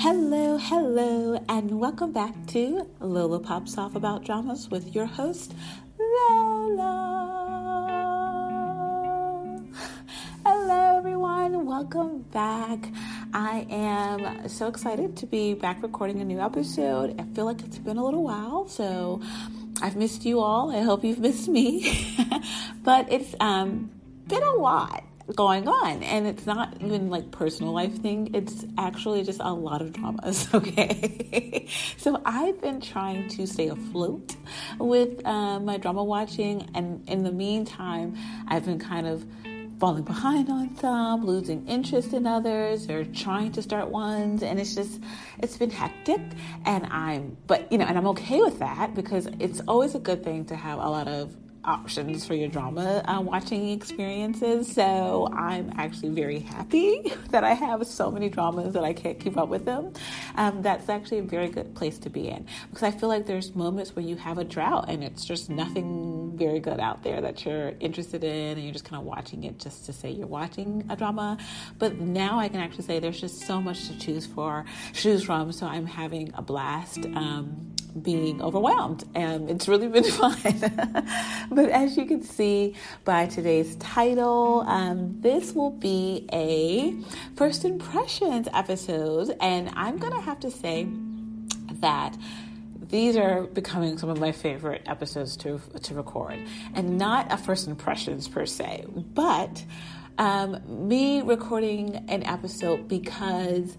Hello, hello, and welcome back to Lola Pops Off About Dramas with your host, Lola. Hello, everyone, welcome back. I am so excited to be back recording a new episode. I feel like it's been a little while, so I've missed you all. I hope you've missed me. but it's um, been a lot going on and it's not even like personal life thing. It's actually just a lot of dramas okay? So i've been trying to stay afloat with uh, my drama watching and in the meantime i've been kind of falling behind on some losing interest in others or trying to start ones and it's just it's been hectic and i'm but you know and i'm okay with that because it's always a good thing to have a lot of options for your drama uh, watching experiences. So I'm actually very happy that I have so many dramas that I can't keep up with them. Um, that's actually a very good place to be in because I feel like there's moments where you have a drought and it's just nothing very good out there that you're interested in and you're just kind of watching it just to say you're watching a drama. But now I can actually say there's just so much to choose for, choose from. So I'm having a blast. Um, being overwhelmed and it's really been fun. But as you can see by today's title um, this will be a first impressions episode and i'm gonna have to say that these are becoming some of my favorite episodes to to record and not a first impressions per se but um, me recording an episode because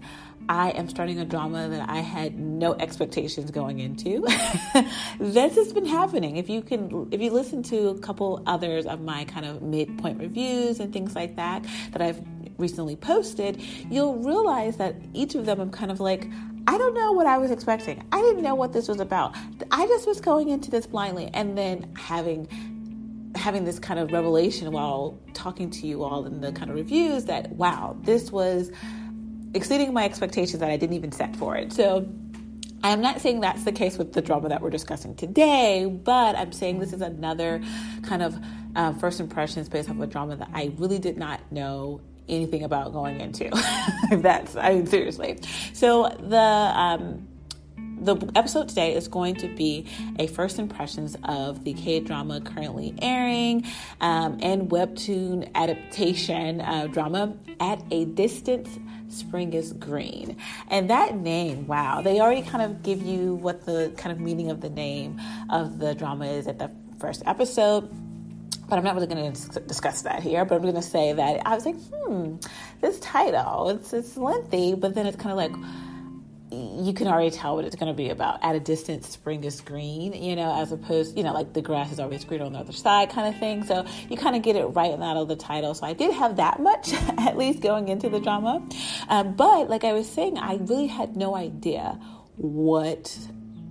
I am starting a drama that I had no expectations going into. this has been happening. If you can, if you listen to a couple others of my kind of midpoint reviews and things like that that I've recently posted, you'll realize that each of them I'm kind of like, I don't know what I was expecting. I didn't know what this was about. I just was going into this blindly and then having having this kind of revelation while talking to you all in the kind of reviews that wow, this was exceeding my expectations that I didn't even set for it. So I'm not saying that's the case with the drama that we're discussing today, but I'm saying this is another kind of uh, first impressions based off of a drama that I really did not know anything about going into. that's, I mean, seriously. So the, um, the episode today is going to be a first impressions of the K drama currently airing um, and webtoon adaptation uh, drama at a distance spring is green. And that name, wow, they already kind of give you what the kind of meaning of the name of the drama is at the first episode. But I'm not really going to discuss that here. But I'm going to say that I was like, hmm, this title, it's, it's lengthy, but then it's kind of like, you can already tell what it's going to be about. At a distance, spring is green, you know, as opposed, you know, like the grass is always green on the other side kind of thing. So you kind of get it right out of the title. So I did have that much, at least going into the drama. Um, but like I was saying, I really had no idea what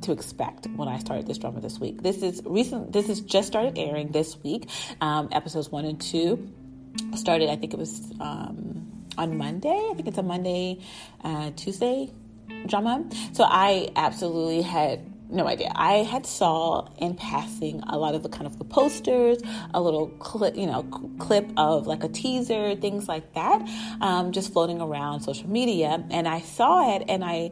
to expect when I started this drama this week. This is recent. This is just started airing this week. Um, episodes one and two started. I think it was um, on Monday. I think it's a Monday, uh, Tuesday drama. So I absolutely had no idea. I had saw in passing a lot of the kind of the posters, a little clip, you know, clip of like a teaser, things like that, um, just floating around social media, and I saw it and I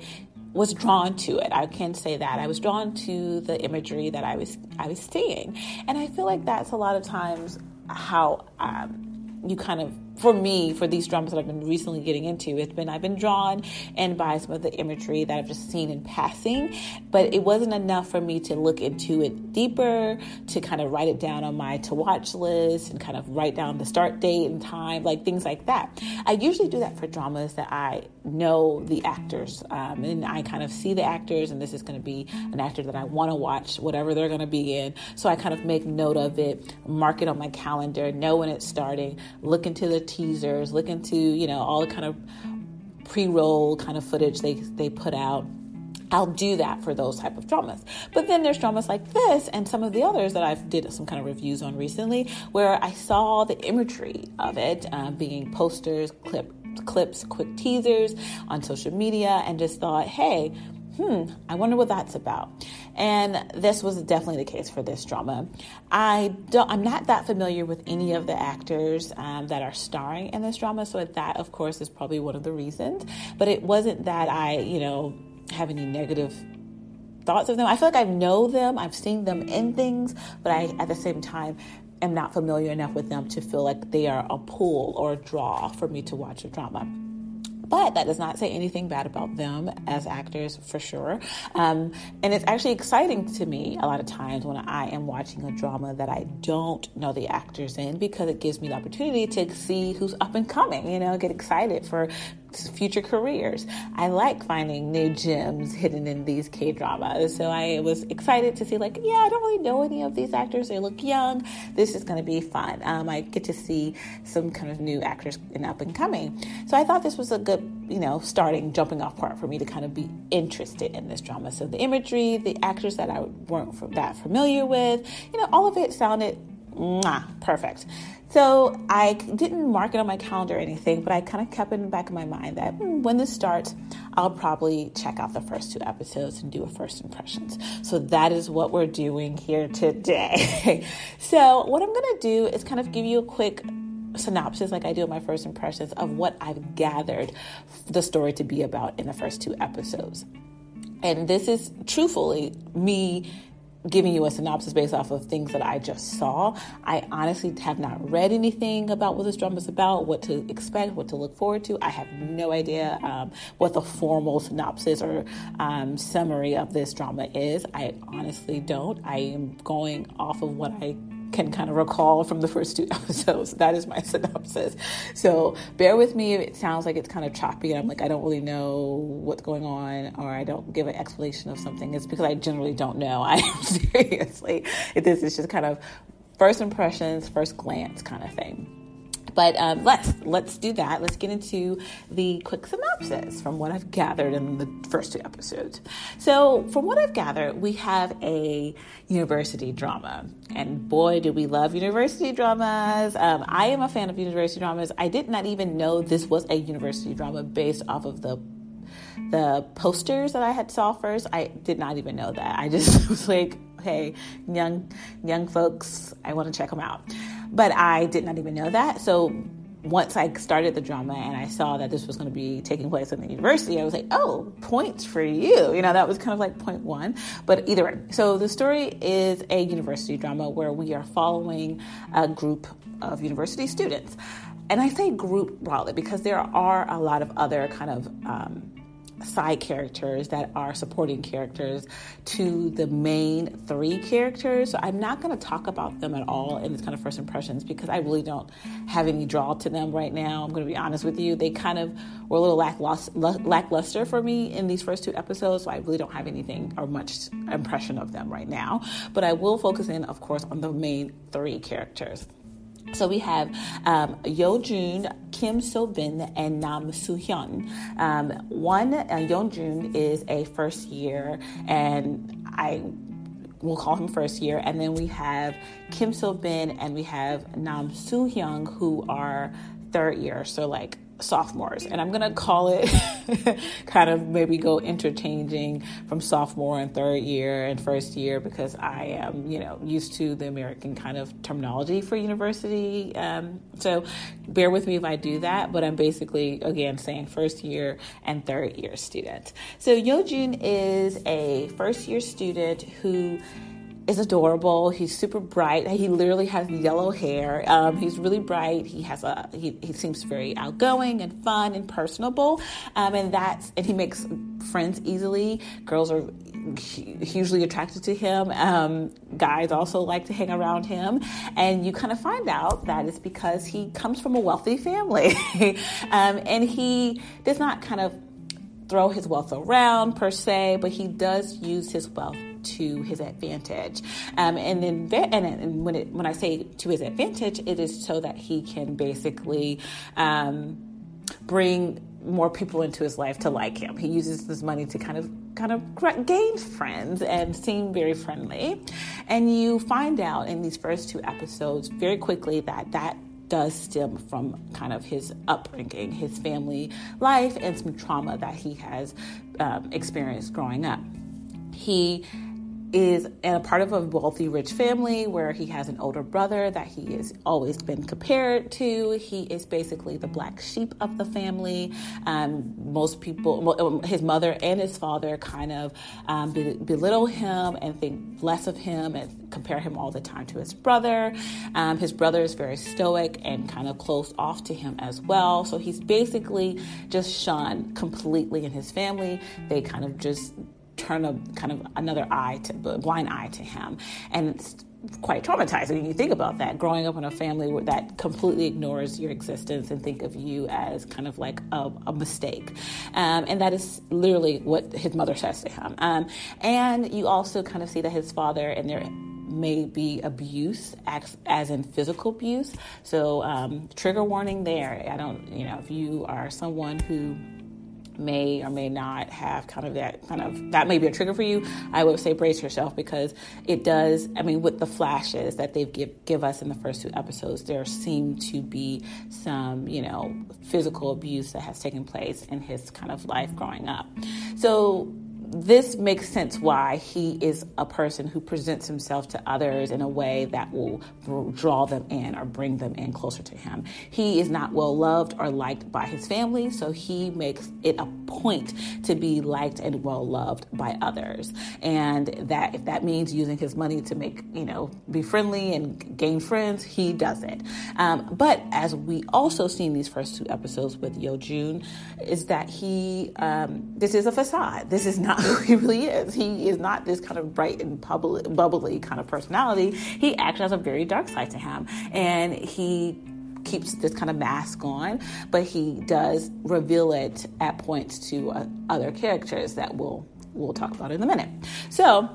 was drawn to it. I can say that I was drawn to the imagery that I was I was seeing, and I feel like that's a lot of times how um, you kind of for me, for these dramas that I've been recently getting into, it's been I've been drawn in by some of the imagery that I've just seen in passing, but it wasn't enough for me to look into it deeper, to kind of write it down on my to watch list and kind of write down the start date and time, like things like that. I usually do that for dramas that I know the actors, um, and I kind of see the actors, and this is going to be an actor that I want to watch, whatever they're going to be in. So I kind of make note of it, mark it on my calendar, know when it's starting, look into the teasers, look into, you know, all the kind of pre-roll kind of footage they they put out. I'll do that for those type of dramas. But then there's dramas like this and some of the others that I've did some kind of reviews on recently where I saw the imagery of it uh, being posters, clip, clips, quick teasers on social media and just thought, hey, hmm, I wonder what that's about. And this was definitely the case for this drama. I don't, I'm not that familiar with any of the actors um, that are starring in this drama, so that, of course, is probably one of the reasons. But it wasn't that I, you know, have any negative thoughts of them. I feel like I know them, I've seen them in things, but I, at the same time, am not familiar enough with them to feel like they are a pull or a draw for me to watch a drama. But that does not say anything bad about them as actors, for sure. Um, and it's actually exciting to me a lot of times when I am watching a drama that I don't know the actors in because it gives me the opportunity to see who's up and coming, you know, get excited for future careers. I like finding new gems hidden in these K dramas. So I was excited to see, like, yeah, I don't really know any of these actors. They look young. This is going to be fun. Um, I get to see some kind of new actors in up and coming. So I thought this was a good, you know, starting, jumping off part for me to kind of be interested in this drama. So the imagery, the actors that I weren't that familiar with, you know, all of it sounded mwah, perfect. So I didn't mark it on my calendar or anything, but I kind of kept it in the back of my mind that hmm, when this starts, I'll probably check out the first two episodes and do a first impressions. So that is what we're doing here today. so what I'm going to do is kind of give you a quick synopsis like I do in my first impressions of what I've gathered the story to be about in the first two episodes. And this is truthfully me giving you a synopsis based off of things that I just saw. I honestly have not read anything about what this drama is about, what to expect, what to look forward to. I have no idea um, what the formal synopsis or um, summary of this drama is. I honestly don't. I am going off of what I can kind of recall from the first two episodes. That is my synopsis. So bear with me if it sounds like it's kind of choppy and I'm like, I don't really know what's going on or I don't give an explanation of something. It's because I generally don't know. I am seriously, this is just kind of first impressions, first glance kind of thing. But um, let's let's do that. Let's get into the quick synopsis from what I've gathered in the first two episodes. So, from what I've gathered, we have a university drama, and boy, do we love university dramas! Um, I am a fan of university dramas. I did not even know this was a university drama based off of the the posters that I had saw first. I did not even know that. I just was like, hey, young young folks, I want to check them out. But I did not even know that. So once I started the drama and I saw that this was going to be taking place in the university, I was like, oh, points for you. You know, that was kind of like point one. But either way, so the story is a university drama where we are following a group of university students. And I say group broadly because there are a lot of other kind of um, side characters that are supporting characters to the main three characters. So I'm not going to talk about them at all in this kind of first impressions because I really don't have any draw to them right now. I'm going to be honest with you. They kind of were a little lackluster for me in these first two episodes, so I really don't have anything or much impression of them right now. But I will focus in, of course, on the main three characters. So we have um, Yo Jun, Kim So Bin, and Nam Soo Hyun. Um, one, uh, Yo Jun is a first year, and I will call him first year. And then we have Kim So Bin and we have Nam Soo Hyun, who are third year. So like sophomores. And I'm going to call it kind of maybe go interchanging from sophomore and third year and first year because I am, you know, used to the American kind of terminology for university. Um, so bear with me if I do that, but I'm basically, again, saying first year and third year student. So Yojun is a first year student who is adorable. He's super bright. He literally has yellow hair. Um, he's really bright. He has a he, he seems very outgoing and fun and personable. Um, and that's and he makes friends easily. Girls are hugely attracted to him. Um, guys also like to hang around him, and you kind of find out that it's because he comes from a wealthy family, um, and he does not kind of throw his wealth around per se, but he does use his wealth to his advantage. Um, and then, and, and when it when I say to his advantage, it is so that he can basically um, bring more people into his life to like him. He uses this money to kind of kind of gain friends and seem very friendly. And you find out in these first two episodes very quickly that that does stem from kind of his upbringing, his family life, and some trauma that he has um, experienced growing up. He is a part of a wealthy, rich family where he has an older brother that he has always been compared to. He is basically the black sheep of the family. Um, most people, um, his mother and his father, kind of um, belittle him and think less of him and compare him all the time to his brother. Um, his brother is very stoic and kind of close off to him as well. So he's basically just shunned completely in his family. They kind of just turn a kind of another eye to blind eye to him. And it's quite traumatizing you think about that. Growing up in a family that completely ignores your existence and think of you as kind of like a, a mistake. Um, and that is literally what his mother says to him. Um, and you also kind of see that his father and there may be abuse as, as in physical abuse. So um, trigger warning there. I don't you know if you are someone who may or may not have kind of that kind of that may be a trigger for you, I would say brace yourself because it does. I mean, with the flashes that they've give give us in the first two episodes, there seem to be some you know physical abuse that has taken place in his kind of life growing up. So this makes sense why he is a person who presents himself to others in a way that will draw them in or bring them in closer to him. He is not well loved or liked by his family, so he makes it a point to be liked and well loved by others. And that if that means using his money to make, you know, be friendly and gain friends, he does it. Um, but as we also see in these first two episodes with Yo Jun, is that he, um, this is a facade. This is not not who he really is. He is not this kind of bright and bubbly, kind of personality. He actually has a very dark side to him, and he keeps this kind of mask on, but he does reveal it at points to uh, other characters that we'll we'll talk about in a minute. So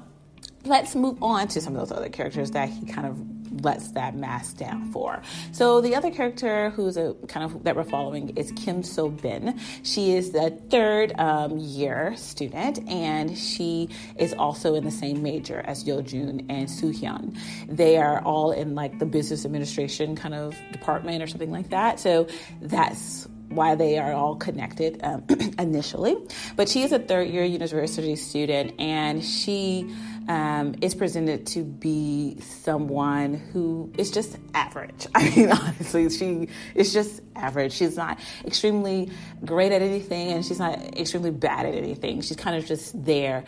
let's move on to some of those other characters that he kind of lets that mask down for. So the other character who's a kind of that we're following is Kim So Bin. She is the third um, year student, and she is also in the same major as Yo Jun and Soo Hyun. They are all in like the business administration kind of department or something like that. So that's why they are all connected um, initially. But she is a third year university student, and she um, is presented to be someone who is just average. I mean, honestly, she is just average. She's not extremely great at anything, and she's not extremely bad at anything. She's kind of just there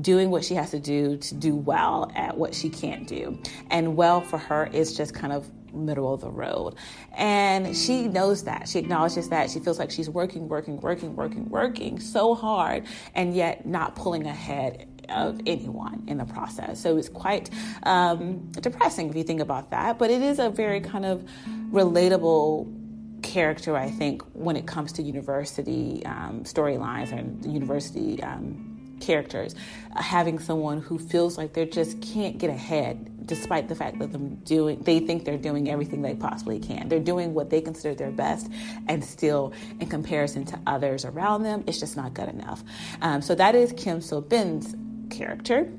doing what she has to do to do well at what she can't do. And well for her is just kind of middle of the road. And she knows that. She acknowledges that. She feels like she's working, working, working, working, working so hard, and yet not pulling ahead of anyone in the process. So it's quite um, depressing if you think about that. But it is a very kind of relatable character, I think, when it comes to university um, storylines and university um, characters. Having someone who feels like they just can't get ahead despite the fact that them doing they think they're doing everything they possibly can. They're doing what they consider their best, and still, in comparison to others around them, it's just not good enough. Um, so that is Kim So Bin's character.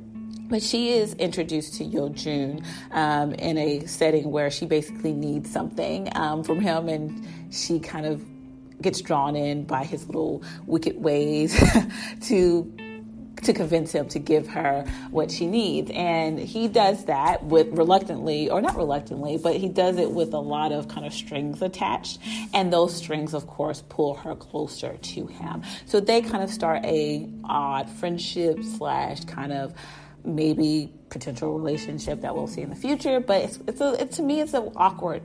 But she is introduced to Yo Jun um, in a setting where she basically needs something um, from him, and she kind of gets drawn in by his little wicked ways to to convince him to give her what she needs. And he does that with reluctantly, or not reluctantly, but he does it with a lot of kind of strings attached. And those strings, of course, pull her closer to him. So they kind of start a odd friendship slash kind of maybe potential relationship that we'll see in the future. But it's, it's a, it, to me, it's an awkward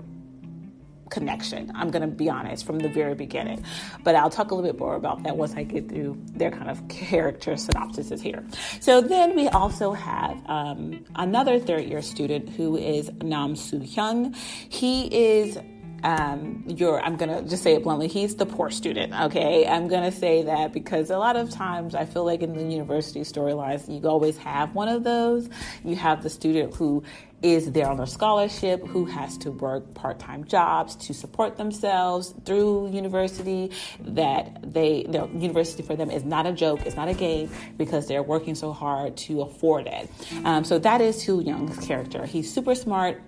connection. I'm going to be honest from the very beginning. But I'll talk a little bit more about that once I get through their kind of character synopsises here. So then we also have um, another third year student who is Nam Soo Hyun. He is um, you're, I'm to just say it bluntly, he's the poor student, okay? I'm to say that because a lot of times I feel like in the university storylines, you always have one of those. You have the student who is there on a scholarship, who has to work part time jobs to support themselves through university, that they, the university for them is not a joke, it's not a game because they're working so hard to afford it. Um, so that is Soo Hyun's character. He's super smart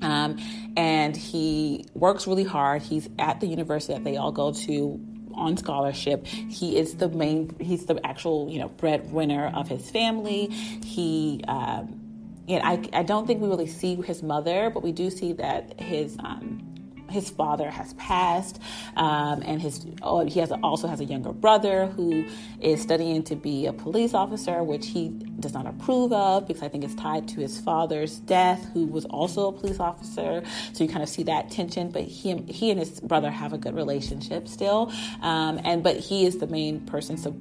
um, and he works really hard. He's at the university that they all go to on scholarship. He is the main, he's the actual, you know, breadwinner of his family. He, um, and I, I don't think we really see his mother, but we do see that his um, his father has passed, um, and his oh, he has also has a younger brother who is studying to be a police officer, which he does not approve of because I think it's tied to his father's death, who was also a police officer. So you kind of see that tension. But he he and his brother have a good relationship still, um, and but he is the main person. So.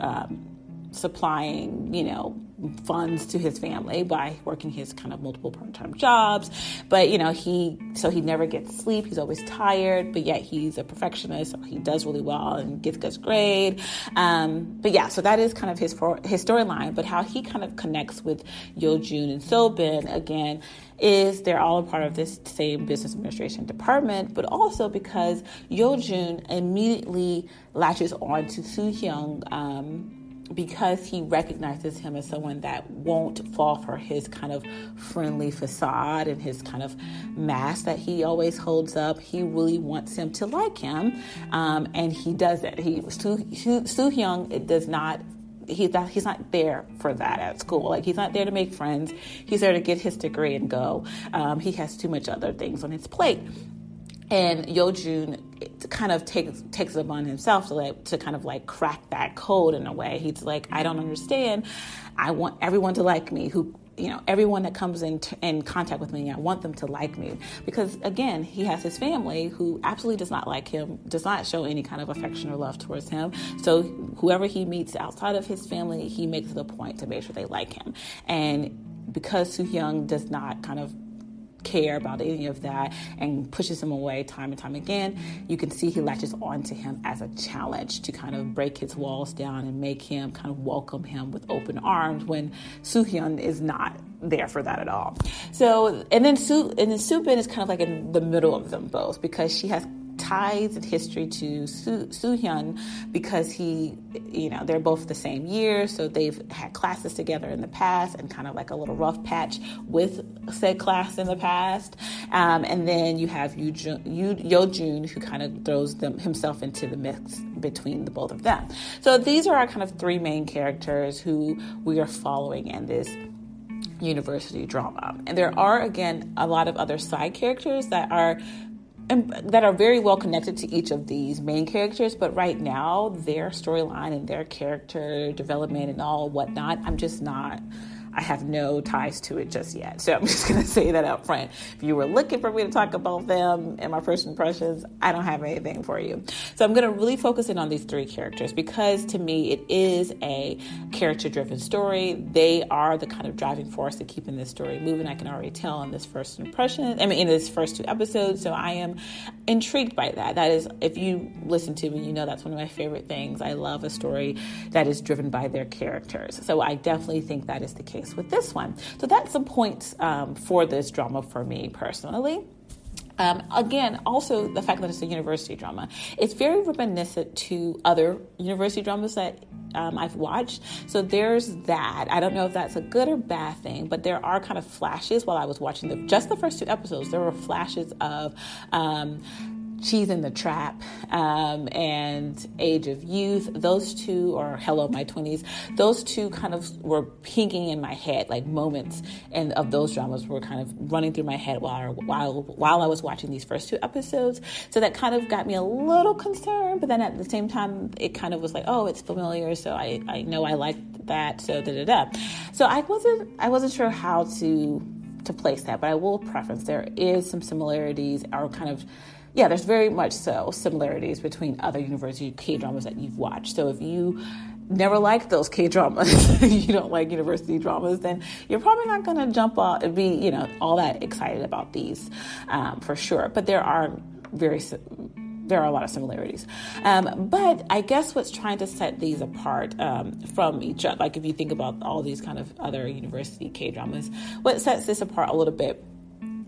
Um, supplying, you know, funds to his family by working his kind of multiple part-time jobs. But you know he so he never gets sleep. He's always tired but yet he's a perfectionist so he does really well and gets good grade. Um, but yeah so that is kind of his his storyline. But how he kind of connects with Yo Jun and Sobin again is they're all a part of this same business administration department, but also because Yo Jun immediately latches on to Soo Hyun um, because he recognizes him as someone that won't fall for his kind of friendly facade and his kind of mask that he always holds up, he really wants him to like him, um, and he does it. He Soo, Soo Hyun it does not he that he's not there for that at school. Like he's not there to make friends. He's there to get his degree and go. Um, he has too much other things on his plate. And Yo Jun kind of takes takes it upon himself to like to kind of like crack that code in a way. He's like, I don't understand. I want everyone to like me. Who you know, everyone that comes in t- in contact with me, I want them to like me because again, he has his family who absolutely does not like him, does not show any kind of affection or love towards him. So whoever he meets outside of his family, he makes it a point to make sure they like him. And because Soo Hyun does not kind of care about any of that and pushes him away time and time again, you can see he latches on to him as a challenge to kind of break his walls down and make him kind of welcome him with open arms when Soohyun is not there for that at all. So, and then Soo, and then Soobin is kind of like in the middle of them both because she has ties and history to Soo, Hyun because he, you know, they're both the same year, so they've had classes together in the past and kind of like a little rough patch with said class in the past. Um, and then you have Yu, Yu, Yo Jun who kind of throws them himself into the mix between the both of them. So these are our kind of three main characters who we are following in this university drama. And there are, again, a lot of other side characters that are and that are very well connected to each of these main characters. But right now, their storyline and their character development and all whatnot, I'm just not I have no ties to it just yet. So I'm just going to say that up front. If you were looking for me to talk about them and my first impressions, I don't have anything for you. So I'm going to really focus in on these three characters because to me it is a character driven story. They are the kind of driving force to keeping this story moving. I can already tell in this first impression, I mean, in this first two episodes. So I am intrigued by that. That is, if you listen to me, you know that's one of my favorite things. I love a story that is driven by their characters. So I definitely think that is the case case with this one. So that's some points um, for this drama for me personally. Um, again, also the fact that it's a university drama, it's very reminiscent to other university dramas that um, I've watched. So there's that. I don't know if that's a good or bad thing, but there are kind of flashes while I was watching the, just the first two episodes. There were flashes of um, Cheese in the Trap um, and Age of Youth, those two, or Hello My 20s, those two kind of were pinging in my head, like moments and of those dramas were kind of running through my head while, while, while I was watching these first two episodes. So that kind of got me a little concerned, but then at the same time, it kind of was like, oh, it's familiar, so I, I know I like that, so da da da. So I wasn't, I wasn't sure how to to place that, but I will preference there is some similarities or kind of yeah, there's very much so similarities between other university K dramas that you've watched. So if you never liked those K dramas, you don't like university dramas, then you're probably not going to jump out and be, you know, all that excited about these um, for sure. But there are very there are a lot of similarities. Um, but I guess what's trying to set these apart um, from each other, like if you think about all these kind of other university K dramas, what sets this apart a little bit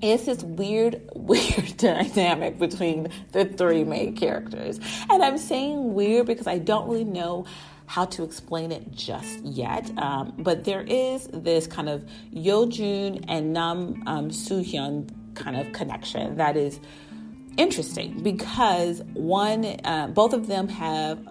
is this weird, weird dynamic between the three main characters. And I'm saying weird because I don't really know how to explain it just yet. Um, but there is this kind of Yo Jun and Nam um, Soo Hyun kind of connection that is interesting because one, uh, both of them have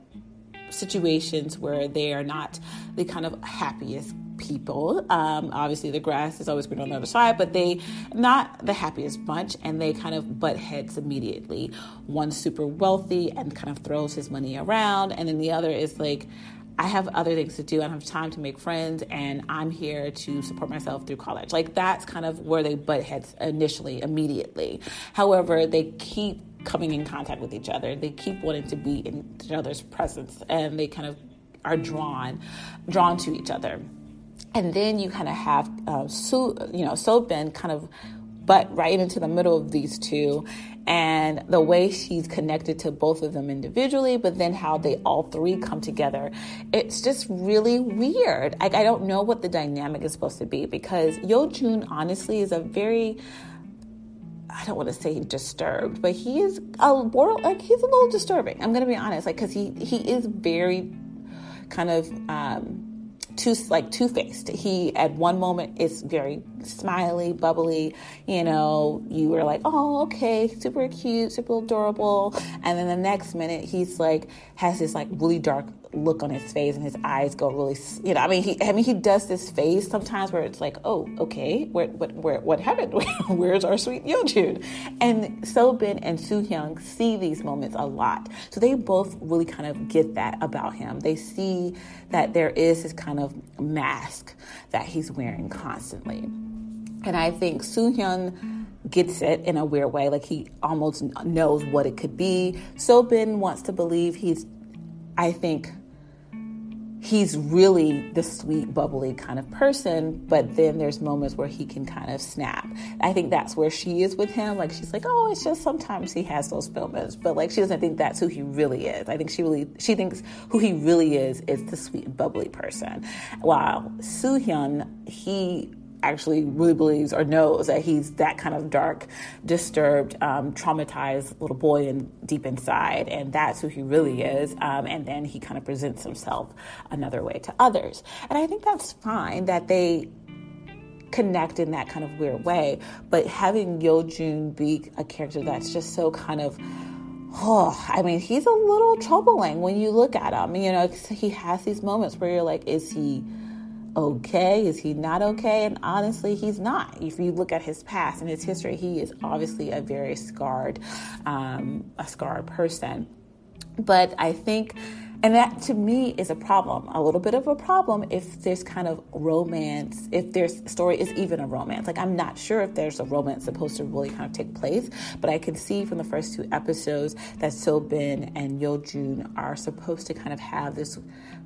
situations where they are not the kind of happiest people. Um, obviously, the grass is always green on the other side, but they not the happiest bunch, and they kind of butt heads immediately. One super wealthy and kind of throws his money around, and then the other is like. I have other things to do. I don't have time to make friends, and I'm here to support myself through college. Like that's kind of where they butt heads initially, immediately. However, they keep coming in contact with each other. They keep wanting to be in each other's presence, and they kind of are drawn, drawn to each other. And then you kind of have uh, so, you know, Sobin kind of butt right into the middle of these two and the way she's connected to both of them individually, but then how they all three come together. It's just really weird. I, I don't know what the dynamic is supposed to be because Yo Jun honestly is a very I don't want to say disturbed, but he is a world like he's a little disturbing. I'm to be honest, like because he he is very kind of um, two like two faced. He at one moment is very smiley, bubbly. You know, you were like, oh, okay, super cute, super adorable, and then the next minute he's like has this like really dark look on his face and his eyes go really you know i mean he i mean he does this face sometimes where it's like oh okay where what where what happened? Where's our sweet Yeojun and Sobin and Soo-hyun see these moments a lot. So they both really kind of get that about him. They see that there is this kind of mask that he's wearing constantly. And i think Soo-hyun gets it in a weird way like he almost knows what it could be. Sobin wants to believe he's I think he's really the sweet, bubbly kind of person, but then there's moments where he can kind of snap. I think that's where she is with him. Like she's like, oh, it's just sometimes he has those moments, but like she doesn't think that's who he really is. I think she really she thinks who he really is is the sweet, bubbly person. While Soo Hyun, he actually really believes or knows that he's that kind of dark, disturbed, um, traumatized little boy in, deep inside, and that's who he really is. Um, and then he kind of presents himself another way to others. And I think that's fine that they connect in that kind of weird way. But having Yo Jun be a character that's just so kind of Oh, I mean, he's a little troubling when you look at him. You know, he has these moments where you're like, is he okay? Is he not okay? And honestly, he's not. If you look at his past and his history, he is obviously a very scarred, um, a scarred person. But I think, and that to me is a problem, a little bit of a problem if there's kind of romance, if there's story is even a romance. Like I'm not sure if there's a romance supposed to really kind of take place, but I can see from the first two episodes that Sobin and Yo Jun are supposed to kind of have this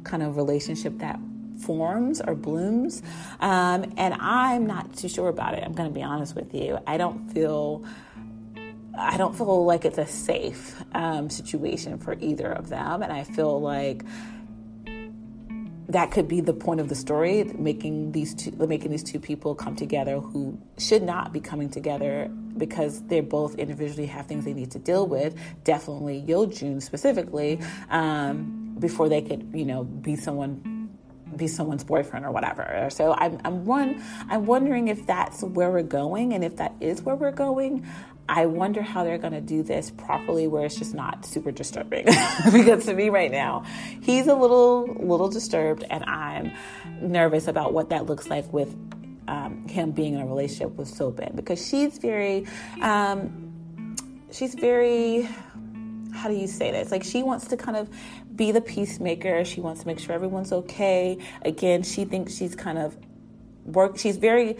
kind of relationship that forms or blooms. Um, and I'm not too sure about it. I'm going to be honest with you. I don't feel. I don't feel like it's a safe um, situation for either of them, and I feel like that could be the point of the story, making these two making these two people come together who should not be coming together because they both individually have things they need to deal with. Definitely Yo Jun specifically, um, before they could you know be someone be someone's boyfriend or whatever. So I'm I'm one I'm wondering if that's where we're going and if that is where we're going, I wonder how they're going to do this properly where it's just not super disturbing. because to me right now, he's a little little disturbed and I'm nervous about what that looks like with um, him being in a relationship with Sobin because she's very um, she's very how do you say this? Like she wants to kind of be the peacemaker. She wants to make sure everyone's okay. Again, she thinks she's kind of work. She's very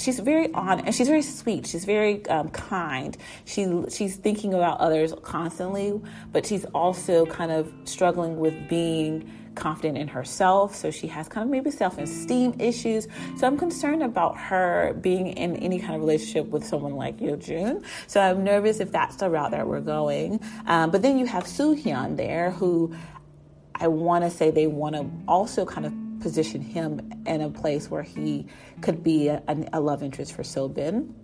she's very on and she's very sweet she's very um, kind she she's thinking about others constantly but she's also kind of struggling with being confident in herself. So she has kind of maybe self esteem issues. So I'm concerned about her being in any kind of relationship with someone like Yeojun. So I'm nervous if that's the route that we're going. Um, but then you have Soo Hyun there, who I want to say they want to also kind of position him in a place where he could be a, a love interest for Bin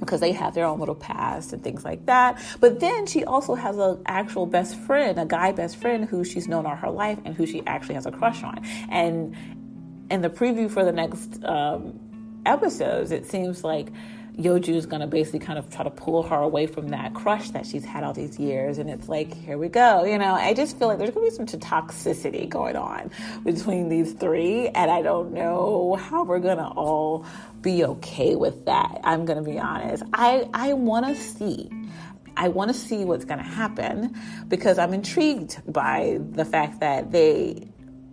because they have their own little past and things like that. But then she also has an actual best friend, a guy best friend who she's known all her life and who she actually has a crush on. And in the preview for the next um, episodes, it seems like Yeojun is going to basically kind of try to pull her away from that crush that she's had all these years. And it's like, here we go. You know, I just feel like there's going to be some toxicity going on between these three. And I don't know how we're going to all be okay with that. I'm going to be honest. I, I want to see. I want to see what's going to happen because I'm intrigued by the fact that they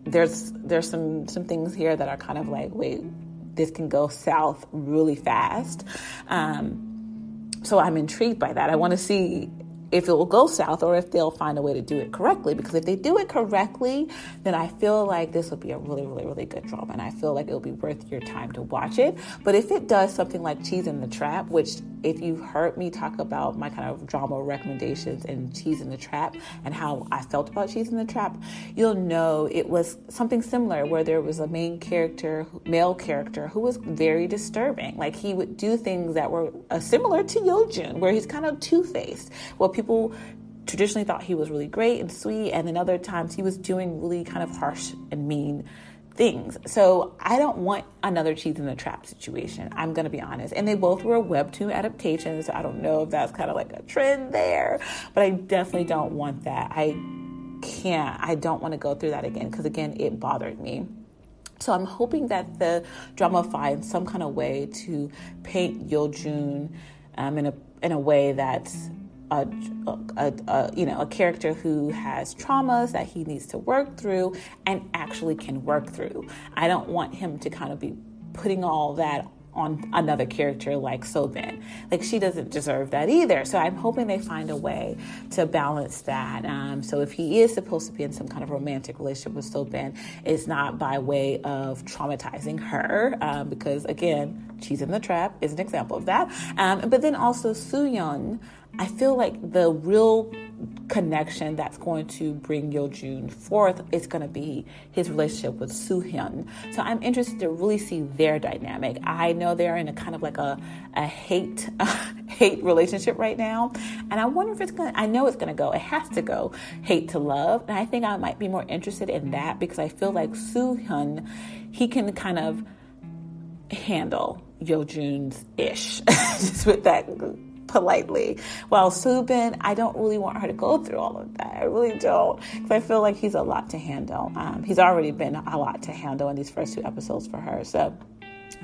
there's there's some some things here that are kind of like wait this can go south really fast. Um, so I'm intrigued by that. I want to see if it will go south or if they'll find a way to do it correctly. Because if they do it correctly, then I feel like this will be a really, really, really good drama. And I feel like it'll be worth your time to watch it. But if it does something like Cheese in the Trap, which if you've heard me talk about my kind of drama recommendations and Cheese in the Trap and how I felt about Cheese in the Trap, you'll know it was something similar where there was a main character, male character, who was very disturbing. Like he would do things that were uh, similar to Yeojun, where he's kind of two faced. Well, people traditionally thought he was really great and sweet, and then other times he was doing really kind of harsh and mean things. So I don't want another cheese in the trap situation. I'm going to be honest. And they both were webtoon adaptations. So I don't know if that's kind of like a trend there, but I definitely don't want that. I can't. I don't want to go through that again because again, it bothered me. So I'm hoping that the drama finds some kind of way to paint Yeojun um, in a in a way that's a, a, a, you know a character who has traumas that he needs to work through and actually can work through. I don't want him to kind of be putting all that on another character like Sobin. Like she doesn't deserve that either. So I'm hoping they find a way to balance that. Um, so if he is supposed to be in some kind of romantic relationship with Sobin, it's not by way of traumatizing her, um, because again, Cheese in the Trap is an example of that. Um, but then also Soohyun. I feel like the real connection that's going to bring Yeojun forth is going to be his relationship with Soohyun. So I'm interested to really see their dynamic. I know they're in a kind of like a, a hate hate relationship right now, and I wonder if it's going. to I know it's going to go. It has to go hate to love, and I think I might be more interested in that because I feel like Soohyun, he can kind of handle Yeojun's ish, just with that politely. While Soobin, I don't really want her to go through all of that. I really don't, because I feel like he's a lot to handle. Um, he's already been a lot to handle in these first two episodes for her. So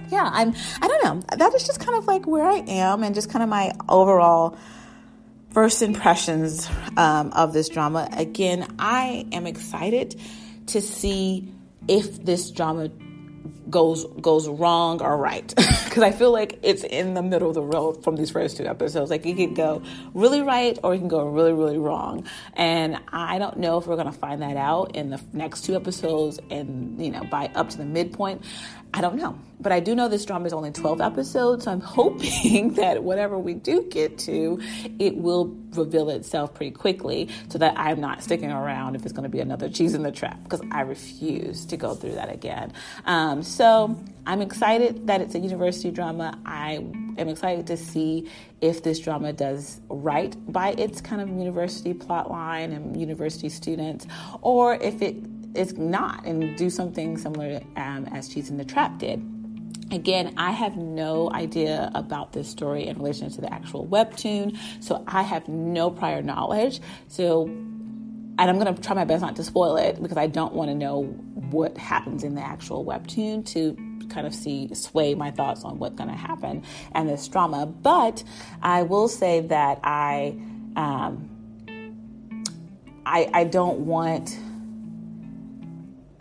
yeah, I'm. I don't know. That is just kind of like where I am, and just kind of my overall first impressions um, of this drama. Again, I am excited to see if this drama goes goes wrong or right because I feel like it's in the middle of the road from these first two episodes. Like it can go really right or it can go really really wrong, and I don't know if we're gonna find that out in the next two episodes and you know by up to the midpoint. I don't know. But I do know this drama is only 12 episodes, so I'm hoping that whatever we do get to, it will reveal itself pretty quickly so that I'm not sticking around if it's going to be another cheese in the trap because I refuse to go through that again. Um, so I'm excited that it's a university drama. I am excited to see if this drama does right by its kind of university plotline and university students, or if it it's not and do something similar um, as Cheese in the Trap did. Again, I have no idea about this story in relation to the actual webtoon, so I have no prior knowledge. So, and I'm going to try my best not to spoil it because I don't want to know what happens in the actual webtoon to kind of see sway my thoughts on what's going to happen and this drama. But I will say that I, um, I, I don't want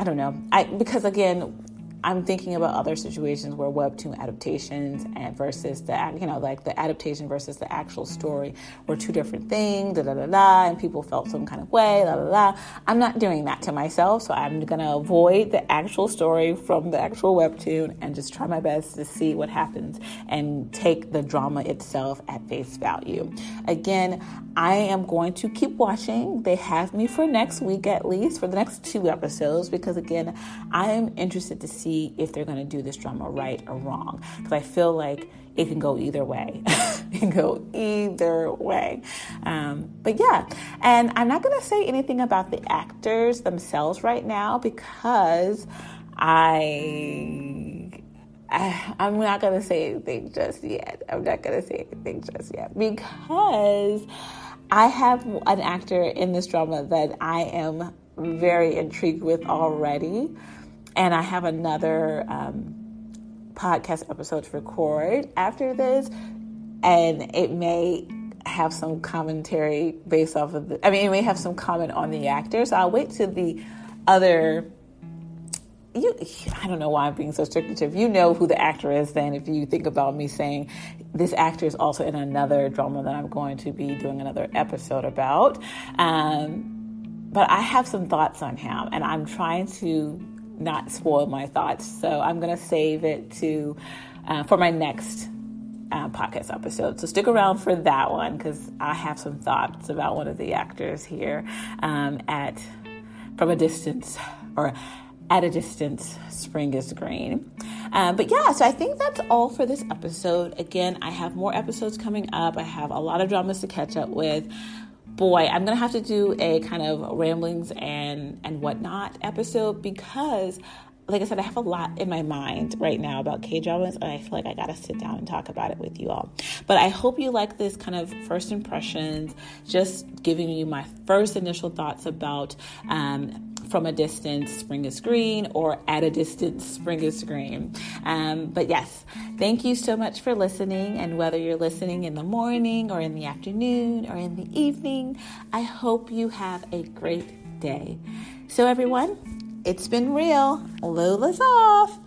I don't know. I because again, I'm thinking about other situations where webtoon adaptations and versus the you know like the adaptation versus the actual story were two different things, da da da da, and people felt some kind of way, la la la. I'm not doing that to myself, so I'm gonna avoid the actual story from the actual webtoon and just try my best to see what happens and take the drama itself at face value. Again, I am going to keep watching. They have me for next week at least for the next two episodes because again, I am interested to see see if they're going to do this drama right or wrong. Because I feel like it can go either way. it can go either way. Um, but yeah, and I'm not going to say anything about the actors themselves right now because I. I I'm not going to say anything just yet. I'm not going to say anything just yet because I have an actor in this drama that I am very intrigued with already and I have another um, podcast episode to record after this, and it may have some commentary based off of the. I mean, it may have some comment on the actor. So I'll wait to the other. You, I don't know why I'm being so strict. If you know who the actor is, then if you think about me saying this actor is also in another drama that I'm going to be doing another episode about, um, but I have some thoughts on him, and I'm trying to not spoil my thoughts. So I'm going to save it to uh, for my next uh, podcast episode. So stick around for that one because I have some thoughts about one of the actors here um, at from a distance or at a distance, spring is green. Um, but yeah, so I think that's all for this episode. Again, I have more episodes coming up. I have a lot of dramas to catch up with boy, I'm gonna have to do a kind of ramblings and and whatnot episode because like I said, I have a lot in my mind right now about K dramas, and I feel like I gotta sit down and talk about it with you all. But I hope you like this kind of first impressions, just giving you my first initial thoughts about um, from a distance, spring is green, or at a distance, spring is green. Um, but yes, thank you so much for listening. And whether you're listening in the morning, or in the afternoon, or in the evening, I hope you have a great day. So, everyone, it's been real. Lola's off.